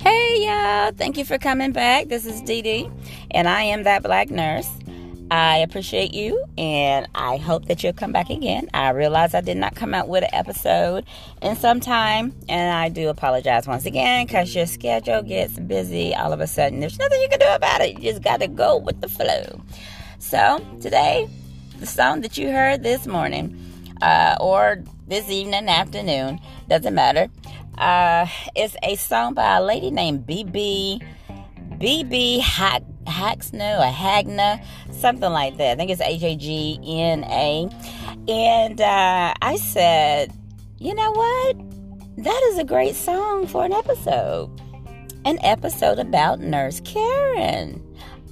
Hey, y'all. Thank you for coming back. This is Dee Dee, and I am that black nurse. I appreciate you and I hope that you'll come back again. I realize I did not come out with an episode in some time, and I do apologize once again because your schedule gets busy all of a sudden. There's nothing you can do about it. You just got to go with the flow. So, today, the song that you heard this morning uh, or this evening, afternoon, doesn't matter, uh, is a song by a lady named BB. BB Haxna or Hagna, something like that. I think it's H A G N A. And uh, I said, you know what? That is a great song for an episode. An episode about Nurse Karen.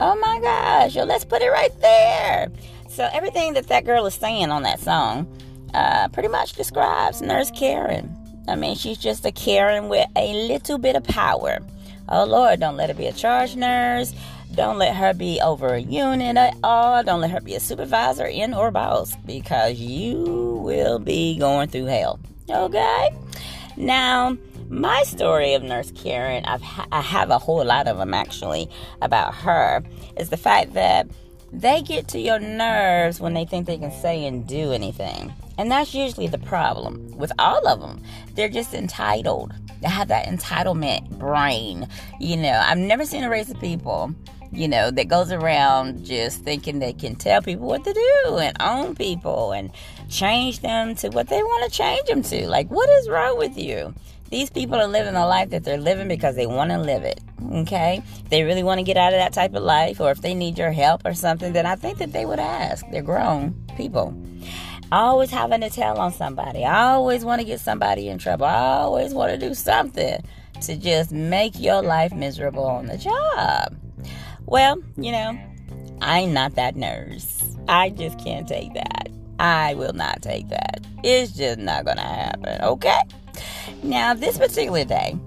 Oh my gosh, let's put it right there. So, everything that that girl is saying on that song uh, pretty much describes Nurse Karen. I mean, she's just a Karen with a little bit of power. Oh Lord, don't let her be a charge nurse. Don't let her be over a unit at all. Don't let her be a supervisor in or boss because you will be going through hell. Okay? Now, my story of Nurse Karen, I've, I have a whole lot of them actually about her, is the fact that they get to your nerves when they think they can say and do anything. And that's usually the problem with all of them. They're just entitled. They have that entitlement brain. You know, I've never seen a race of people, you know, that goes around just thinking they can tell people what to do and own people and change them to what they want to change them to. Like, what is wrong with you? These people are living the life that they're living because they want to live it. Okay? They really want to get out of that type of life, or if they need your help or something, then I think that they would ask. They're grown people always having to tell on somebody. I always want to get somebody in trouble. I always want to do something to just make your life miserable on the job. Well, you know, I'm not that nurse. I just can't take that. I will not take that. It's just not going to happen, okay? Now, this particular day,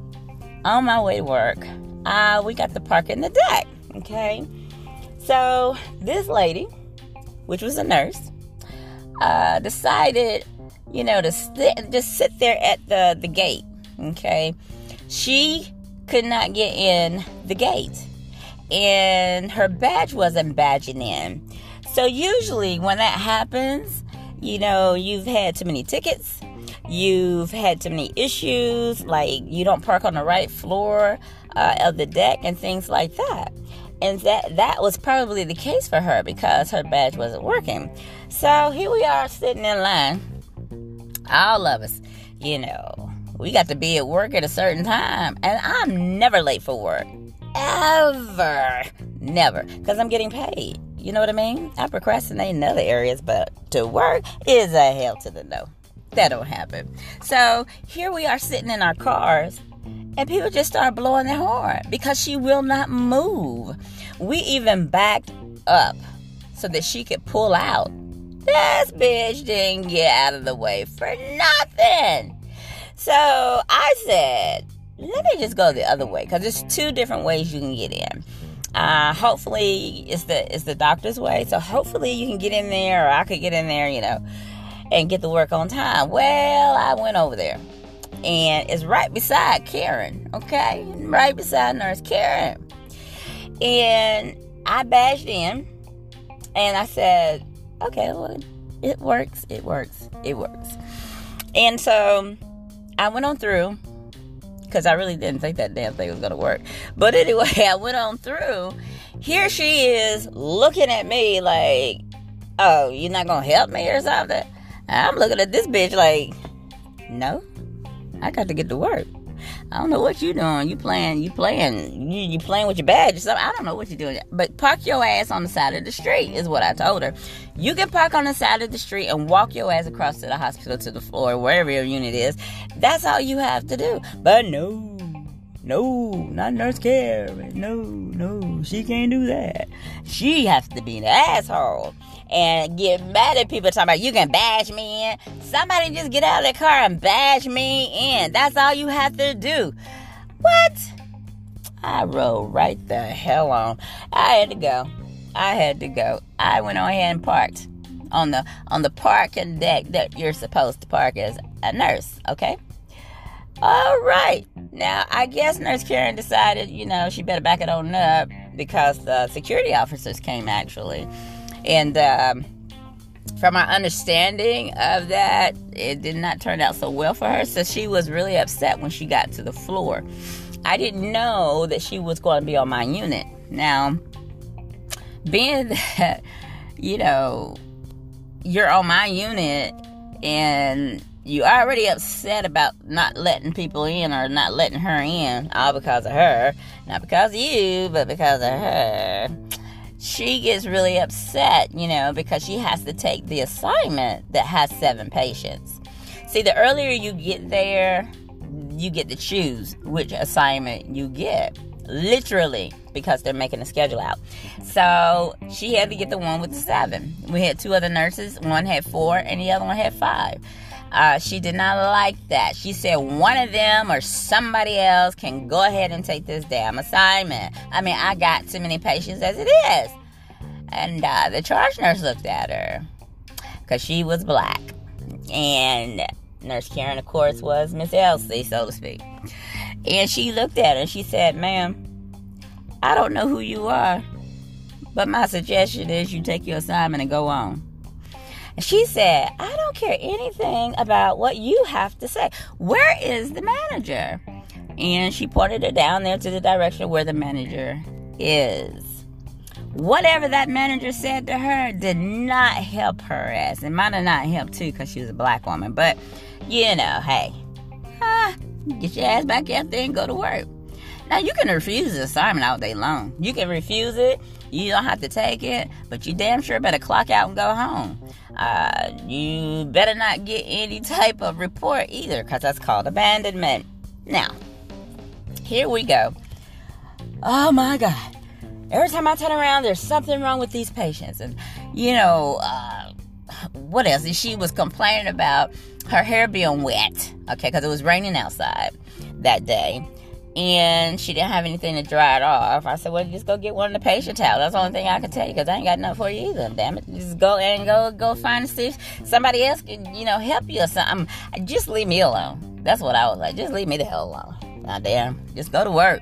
on my way to work, uh, we got to park in the deck, okay? So, this lady, which was a nurse, uh, decided, you know, to just sit there at the, the gate. Okay. She could not get in the gate, and her badge wasn't badging in. So, usually, when that happens, you know, you've had too many tickets, you've had too many issues, like you don't park on the right floor uh, of the deck and things like that and that that was probably the case for her because her badge wasn't working. So here we are sitting in line, all of us, you know, we got to be at work at a certain time, and I'm never late for work, ever, never, because I'm getting paid. You know what I mean? I procrastinate in other areas, but to work is a hell to the no. That don't happen. So here we are sitting in our cars and people just start blowing their horn because she will not move. We even backed up so that she could pull out. This bitch didn't get out of the way for nothing. So I said, let me just go the other way because there's two different ways you can get in. Uh, hopefully it's the it's the doctor's way. So hopefully you can get in there, or I could get in there, you know, and get the work on time. Well, I went over there and it's right beside Karen, okay? Right beside Nurse Karen. And I badged in and I said, okay, well, it works, it works, it works. And so I went on through because I really didn't think that damn thing was going to work. But anyway, I went on through. Here she is looking at me like, oh, you're not going to help me or something? I'm looking at this bitch like, no, I got to get to work. I don't know what you doing. You playing, you playing, you, you playing with your badge or something. I don't know what you're doing. But park your ass on the side of the street is what I told her. You can park on the side of the street and walk your ass across to the hospital to the floor, wherever your unit is. That's all you have to do. But no, no, not nurse care. No, no, she can't do that. She has to be an asshole and get mad at people talking about you can bash me in. Somebody just get out of the car and bash me in. That's all you have to do. What? I rode right the hell on. I had to go. I had to go. I went on ahead and parked. on the on the parking deck that you're supposed to park as a nurse. Okay. All right. Now I guess Nurse Karen decided, you know, she better back it on up because the security officers came actually, and. Um, from my understanding of that, it did not turn out so well for her. So she was really upset when she got to the floor. I didn't know that she was going to be on my unit. Now, being that, you know, you're on my unit and you already upset about not letting people in or not letting her in, all because of her. Not because of you, but because of her she gets really upset, you know, because she has to take the assignment that has seven patients. See, the earlier you get there, you get to choose which assignment you get. Literally, because they're making a schedule out. So she had to get the one with the seven. We had two other nurses. One had four, and the other one had five. Uh, she did not like that. She said one of them or somebody else can go ahead and take this damn assignment. I mean, I got too many patients as it is. And uh, the charge nurse looked at her because she was black. And Nurse Karen, of course, was Miss Elsie, so to speak. And she looked at her and she said, Ma'am, I don't know who you are, but my suggestion is you take your assignment and go on. She said, I don't care anything about what you have to say. Where is the manager? And she pointed her down there to the direction where the manager is. Whatever that manager said to her did not help her ass. It might have not helped too because she was a black woman. But, you know, hey, ah, get your ass back out there and go to work. Now, you can refuse the assignment all day long. You can refuse it. You don't have to take it. But you damn sure better clock out and go home. Uh, you better not get any type of report either, because that's called abandonment. Now, here we go. Oh my God. Every time I turn around, there's something wrong with these patients. And, you know, uh, what else? She was complaining about her hair being wet, okay, because it was raining outside that day and she didn't have anything to dry it off. I said, "Well, just go get one of the patient towels. That's the only thing I can tell you because I ain't got nothing for you either. Damn it, just go and go go find see if somebody else can you know help you or something. Just leave me alone. That's what I was like. Just leave me the hell alone. Now, damn, just go to work."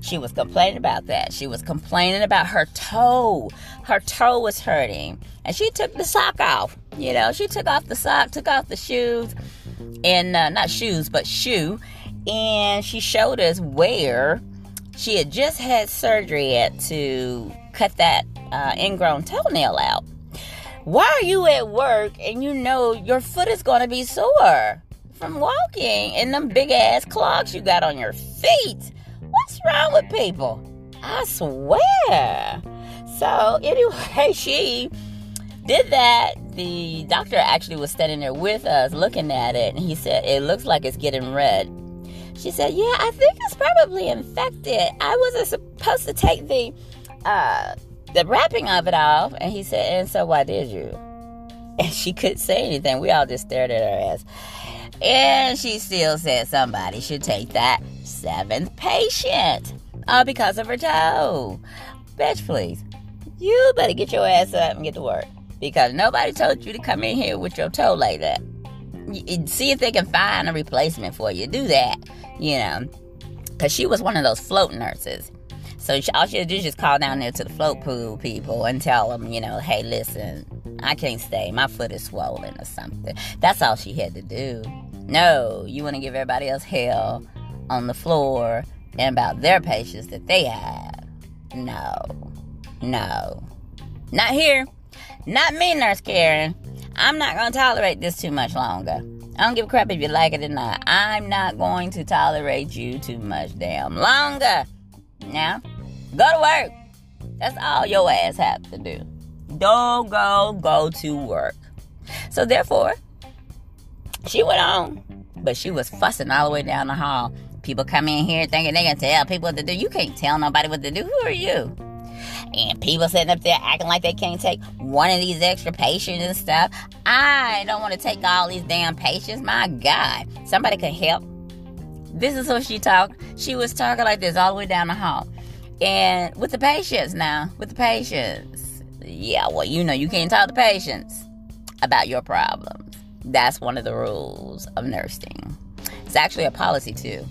She was complaining about that. She was complaining about her toe. Her toe was hurting, and she took the sock off. You know, she took off the sock, took off the shoes, and uh, not shoes, but shoe and she showed us where she had just had surgery at to cut that uh, ingrown toenail out. Why are you at work and you know your foot is going to be sore from walking in them big ass clogs you got on your feet? What's wrong with people? I swear. So, anyway, she did that. The doctor actually was standing there with us looking at it, and he said, It looks like it's getting red. She said, Yeah, I think it's probably infected. I wasn't supposed to take the uh, the wrapping of it off. And he said, And so why did you? And she couldn't say anything. We all just stared at her ass. And she still said somebody should take that seventh patient. All because of her toe. Bitch, please. You better get your ass up and get to work. Because nobody told you to come in here with your toe like that. See if they can find a replacement for you. Do that you know, because she was one of those float nurses. So all she had to do is just call down there to the float pool people and tell them, you know, hey, listen, I can't stay. My foot is swollen or something. That's all she had to do. No, you want to give everybody else hell on the floor and about their patients that they have. No, no, not here. Not me, Nurse Karen. I'm not going to tolerate this too much longer. I don't give a crap if you like it or not. I'm not going to tolerate you too much damn longer. Now, go to work. That's all your ass have to do. Don't go, go to work. So therefore, she went on, but she was fussing all the way down the hall. People come in here thinking they can tell people what to do. You can't tell nobody what to do. Who are you? And people sitting up there acting like they can't take one of these extra patients and stuff. I don't want to take all these damn patients. My God, somebody could help. This is what she talked. She was talking like this all the way down the hall. And with the patients now, with the patients. Yeah, well, you know, you can't talk to patients. about your problems. That's one of the rules of nursing. It's actually a policy too.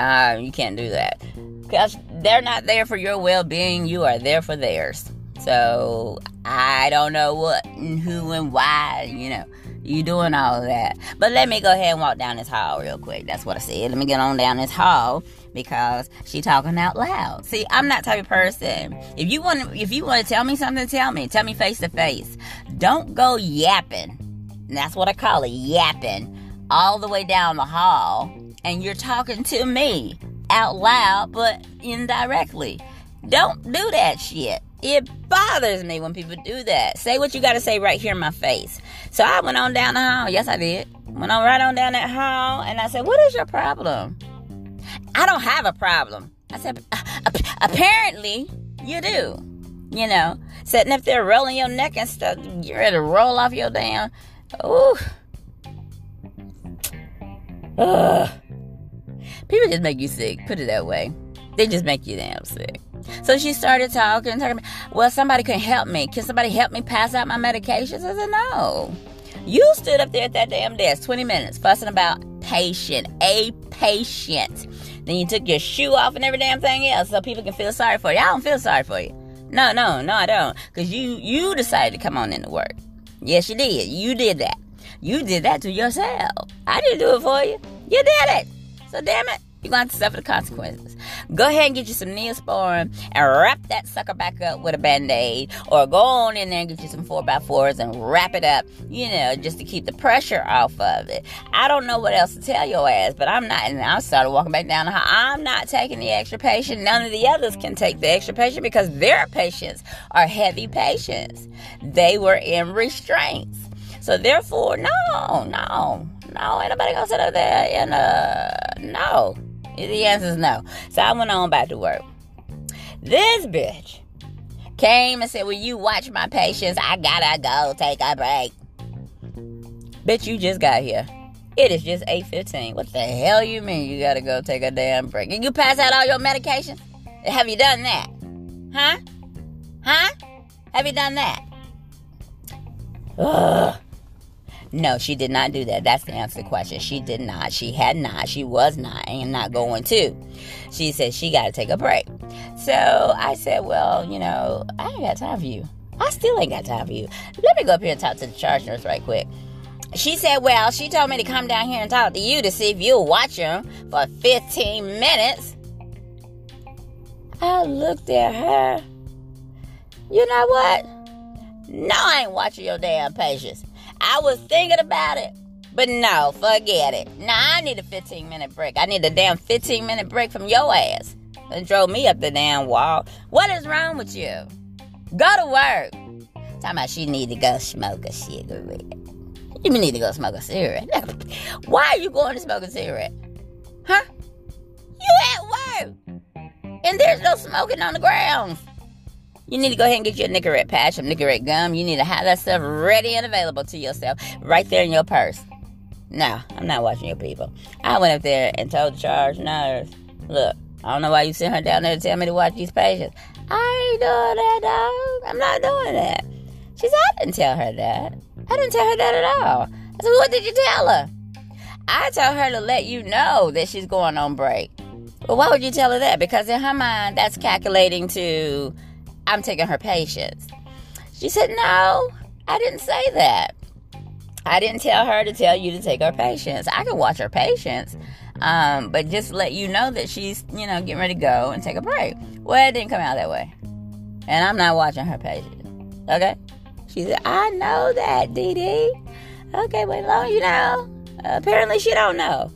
Uh, you can't do that because they're not there for your well-being. You are there for theirs. So I don't know what and who and why. You know, you doing all that. But let me go ahead and walk down this hall real quick. That's what I said. Let me get on down this hall because she talking out loud. See, I'm that type of person. If you want if you want to tell me something, tell me. Tell me face to face. Don't go yapping. And that's what I call it, yapping, all the way down the hall, and you're talking to me out loud, but indirectly. Don't do that shit. It bothers me when people do that. Say what you got to say right here in my face. So I went on down the hall. Yes, I did. Went on right on down that hall, and I said, "What is your problem?" I don't have a problem. I said, "Apparently, you do." You know, sitting up there rolling your neck and stuff. you're ready to roll off your damn. Ooh. Ugh. People just make you sick. Put it that way. They just make you damn sick. So she started talking, talking. Well, somebody can help me. Can somebody help me pass out my medications? I said, no. You stood up there at that damn desk 20 minutes fussing about patient, a patient. Then you took your shoe off and every damn thing else so people can feel sorry for you. I don't feel sorry for you. No, no, no, I don't. Because you you decided to come on into work. Yes, you did. You did that. You did that to yourself. I didn't do it for you. You did it. So damn it. You're to have to suffer the consequences. Go ahead and get you some Neosporin and wrap that sucker back up with a band aid. Or go on in there and get you some 4x4s and wrap it up, you know, just to keep the pressure off of it. I don't know what else to tell your ass, but I'm not. And I started walking back down the hall. I'm not taking the extra patient. None of the others can take the extra patient because their patients are heavy patients. They were in restraints. So therefore, no, no, no, ain't nobody gonna sit up there and uh no. The answer is no. So I went on back to work. This bitch came and said, Will you watch my patients? I gotta go take a break. Bitch, you just got here. It is just 8.15. What the hell you mean you gotta go take a damn break? And you pass out all your medication? Have you done that? Huh? Huh? Have you done that? Ugh. No, she did not do that. That's the answer to the question. She did not. She had not. She was not and not going to. She said she got to take a break. So I said, well, you know, I ain't got time for you. I still ain't got time for you. Let me go up here and talk to the charge nurse right quick. She said, well, she told me to come down here and talk to you to see if you'll watch him for 15 minutes. I looked at her. You know what? No, I ain't watching your damn patients. I was thinking about it. But no, forget it. Nah, I need a 15 minute break. I need a damn 15 minute break from your ass. And drove me up the damn wall. What is wrong with you? Go to work. Talking about she need to go smoke a cigarette. You need to go smoke a cigarette. Why are you going to smoke a cigarette? Huh? You at work. And there's no smoking on the grounds. You need to go ahead and get your Nicorette patch, some Nicorette gum. You need to have that stuff ready and available to yourself right there in your purse. No, I'm not watching your people. I went up there and told the charge nurse, look, I don't know why you sent her down there to tell me to watch these patients. I ain't doing that, dog. I'm not doing that. She said, I didn't tell her that. I didn't tell her that at all. I said, what did you tell her? I told her to let you know that she's going on break. Well, why would you tell her that? Because in her mind, that's calculating to I'm taking her patients. She said, No, I didn't say that. I didn't tell her to tell you to take her patients. I can watch her patients, um, but just let you know that she's, you know, getting ready to go and take a break. Well, it didn't come out that way. And I'm not watching her patients. Okay? She said, I know that, Dee Dee. Okay, well, long you know. Apparently she don't know.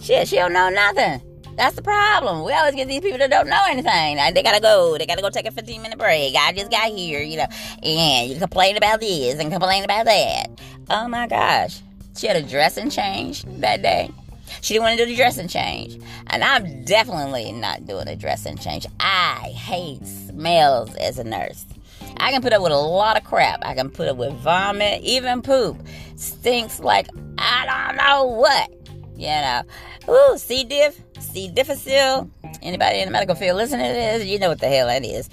Shit, she don't know nothing. That's the problem. We always get these people that don't know anything. They gotta go. They gotta go take a 15 minute break. I just got here, you know, and you complain about this and complain about that. Oh my gosh. She had a dressing change that day. She didn't want to do the dressing change. And I'm definitely not doing a dressing change. I hate smells as a nurse. I can put up with a lot of crap. I can put up with vomit, even poop. Stinks like I don't know what. You know. Ooh, C. diff. C. difficile. Anybody in the medical field listening to this, you know what the hell that is.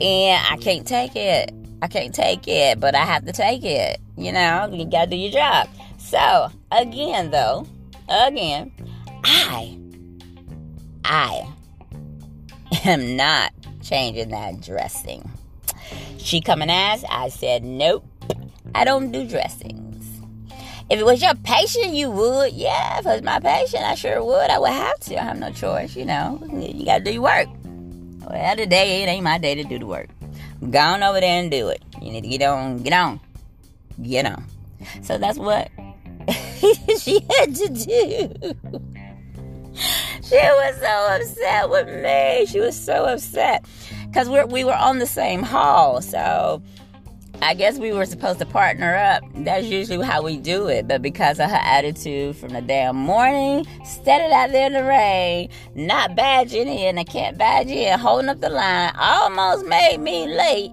And I can't take it. I can't take it, but I have to take it. You know, you gotta do your job. So, again, though, again, I, I am not changing that dressing. She come and I said, nope, I don't do dressings. If it was your patient, you would. Yeah, if it was my patient, I sure would. I would have to. I have no choice, you know. You gotta do your work. Well, today it ain't my day to do the work. Go on over there and do it. You need to get on, get on, get on. So that's what she had to do. she was so upset with me. She was so upset because we we were on the same hall. So I guess we were supposed to partner up. That's usually how we do it. But because of her attitude from the damn morning, standing out there in the rain, not badging in, I can't badge in, holding up the line, almost made me late.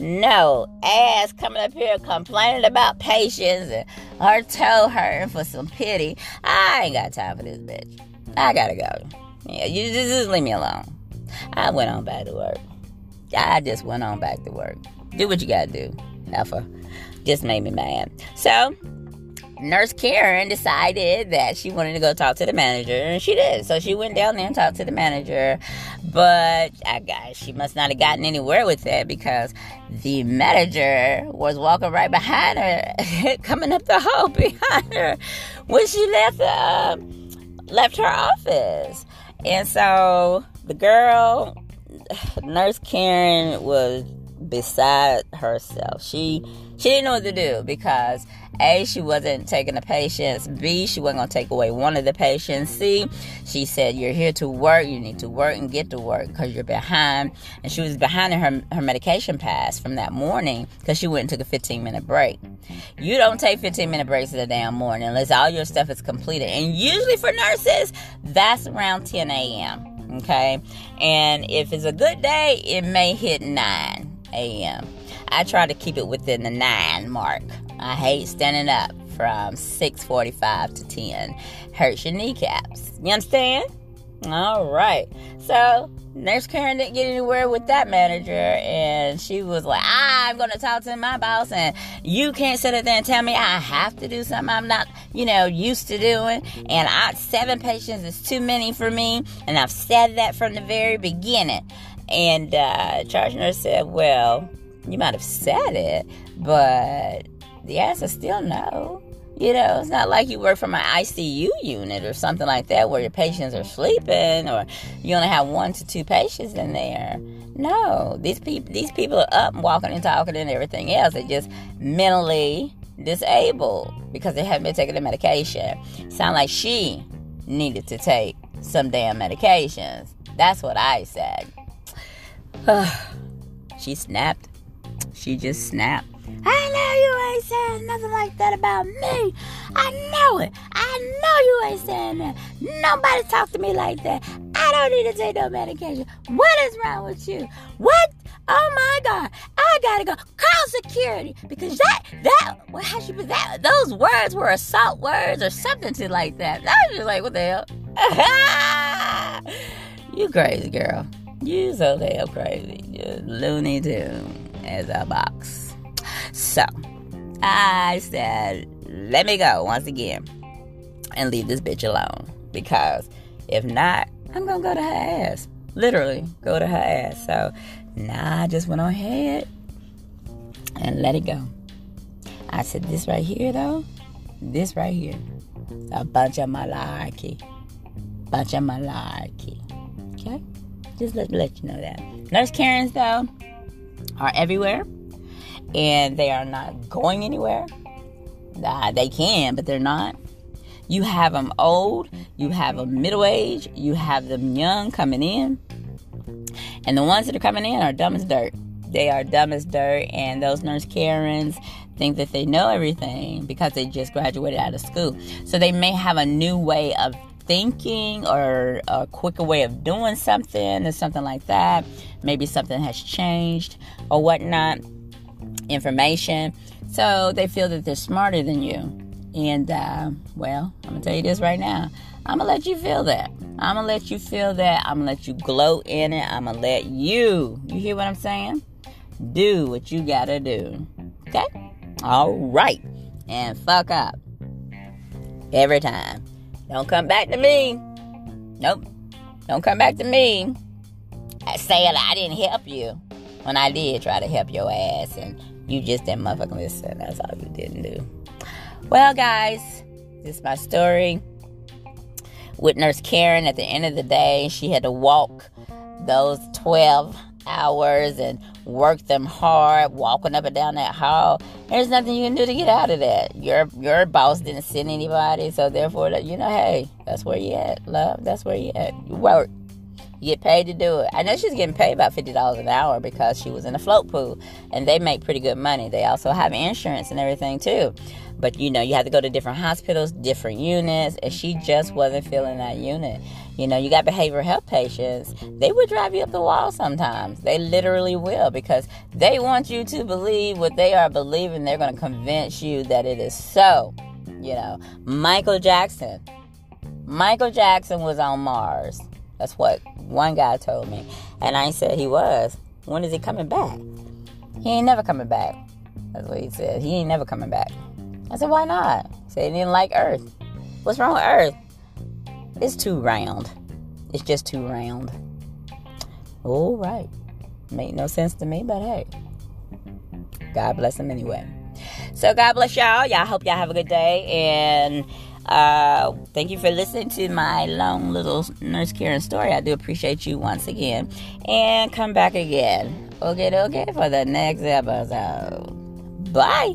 No, ass coming up here complaining about patience and her toe hurting for some pity. I ain't got time for this bitch. I gotta go. Yeah, you just, just leave me alone. I went on back to work. I just went on back to work. Do what you gotta do, Alpha. Just made me mad. So, Nurse Karen decided that she wanted to go talk to the manager, and she did. So she went down there and talked to the manager, but I guess she must not have gotten anywhere with that because the manager was walking right behind her, coming up the hall behind her when she left uh, left her office, and so the girl, Nurse Karen, was beside herself. She she didn't know what to do because A, she wasn't taking the patients. B, she wasn't gonna take away one of the patients. C, she said, You're here to work, you need to work and get to work because you're behind. And she was behind in her, her medication pass from that morning because she went and took a 15 minute break. You don't take 15 minute breaks in the damn morning unless all your stuff is completed. And usually for nurses, that's around 10 a.m. Okay. And if it's a good day, it may hit 9 a.m. I try to keep it within the 9 mark. I hate standing up from 6:45 to 10. Hurts your kneecaps. You understand? All right. So Nurse Karen didn't get anywhere with that manager, and she was like, "I'm going to talk to my boss, and you can't sit there and tell me I have to do something I'm not, you know, used to doing. And I seven patients is too many for me, and I've said that from the very beginning." And uh, charge nurse said, Well, you might have said it, but the answer still no. You know, it's not like you work from an ICU unit or something like that where your patients are sleeping or you only have one to two patients in there. No, these people these people are up and walking and talking and everything else. They're just mentally disabled because they haven't been taking the medication. Sound like she needed to take some damn medications. That's what I said. She snapped. She just snapped. I know you ain't saying nothing like that about me. I know it. I know you ain't saying that. Nobody talk to me like that. I don't need to take no medication. What is wrong with you? What? Oh my God! I gotta go call security because that that what has you that those words were assault words or something to like that. I was just like, what the hell? you crazy girl. You so damn crazy. Just Looney Tune as a box. So I said, let me go once again and leave this bitch alone. Because if not, I'm gonna go to her ass. Literally, go to her ass. So nah, I just went on ahead and let it go. I said, this right here though, this right here, a bunch of malarkey. Bunch of malarkey. Okay? Just let, let you know that. Nurse Karens, though, are everywhere and they are not going anywhere. Uh, they can, but they're not. You have them old, you have them middle age, you have them young coming in. And the ones that are coming in are dumb as dirt. They are dumb as dirt, and those nurse Karens think that they know everything because they just graduated out of school. So they may have a new way of thinking or a quicker way of doing something or something like that. Maybe something has changed or whatnot. Information. So they feel that they're smarter than you. And, uh, well, I'm to tell you this right now. I'm to let you feel that. I'm to let you feel that. I'm to let you gloat in it. I'm to let you, you hear what I'm saying? Do what you gotta do. Okay? All right. And fuck up. Every time. Don't come back to me. Nope. Don't come back to me saying I didn't help you when I did try to help your ass and you just didn't motherfucking listen. That's all you didn't do. Well, guys, this is my story. With Nurse Karen, at the end of the day, she had to walk those 12 hours and work them hard, walking up and down that hall. There's nothing you can do to get out of that. Your your boss didn't send anybody, so therefore, you know, hey, that's where you at, love. That's where you at. You work. You get paid to do it. I know she's getting paid about fifty dollars an hour because she was in a float pool, and they make pretty good money. They also have insurance and everything too. But you know, you have to go to different hospitals, different units, and she just wasn't feeling that unit. You know, you got behavioral health patients, they will drive you up the wall sometimes. They literally will because they want you to believe what they are believing. They're going to convince you that it is so. You know, Michael Jackson. Michael Jackson was on Mars. That's what one guy told me. And I said he was. When is he coming back? He ain't never coming back. That's what he said. He ain't never coming back. I said, why not? He said he didn't like Earth. What's wrong with Earth? It's too round. It's just too round. All right. Made no sense to me, but hey. God bless him anyway. So God bless y'all. Y'all hope y'all have a good day and uh, thank you for listening to my long little nurse Karen story. I do appreciate you once again. And come back again. Okay, okay, for the next episode. Bye.